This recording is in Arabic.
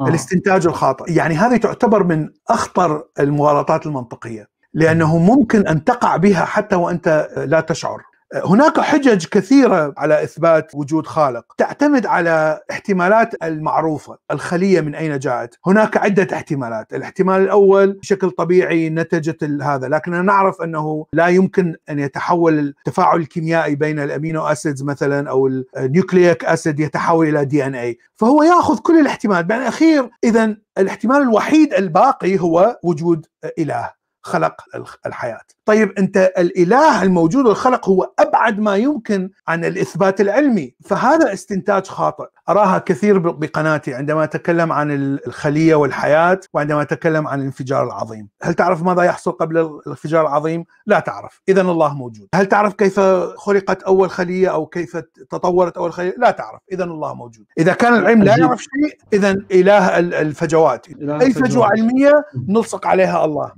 آه. الاستنتاج الخاطئ يعني هذه تعتبر من أخطر المغالطات المنطقية لأنه ممكن أن تقع بها حتى وأنت لا تشعر هناك حجج كثيرة على إثبات وجود خالق. تعتمد على احتمالات المعروفة الخلية من أين جاءت. هناك عدة احتمالات. الاحتمال الأول بشكل طبيعي نتجت هذا لكننا نعرف أنه لا يمكن أن يتحول التفاعل الكيميائي بين الأمينو أسيدز مثلا أو النيوكليك أسيد يتحول إلى دي أن أي فهو يأخذ كل الاحتمالات بالأخير إذا الاحتمال الوحيد الباقي هو وجود إله. خلق الحياة. طيب أنت الإله الموجود والخلق هو أبعد ما يمكن عن الإثبات العلمي، فهذا استنتاج خاطئ، أراها كثير بقناتي عندما أتكلم عن الخلية والحياة وعندما أتكلم عن الانفجار العظيم، هل تعرف ماذا يحصل قبل الانفجار العظيم؟ لا تعرف، اذا الله موجود. هل تعرف كيف خلقت أول خلية أو كيف تطورت أول خلية؟ لا تعرف، اذا الله موجود. إذا كان العلم لا يعرف شيء، اذا إله الفجوات، أي فجوة علمية نلصق عليها الله.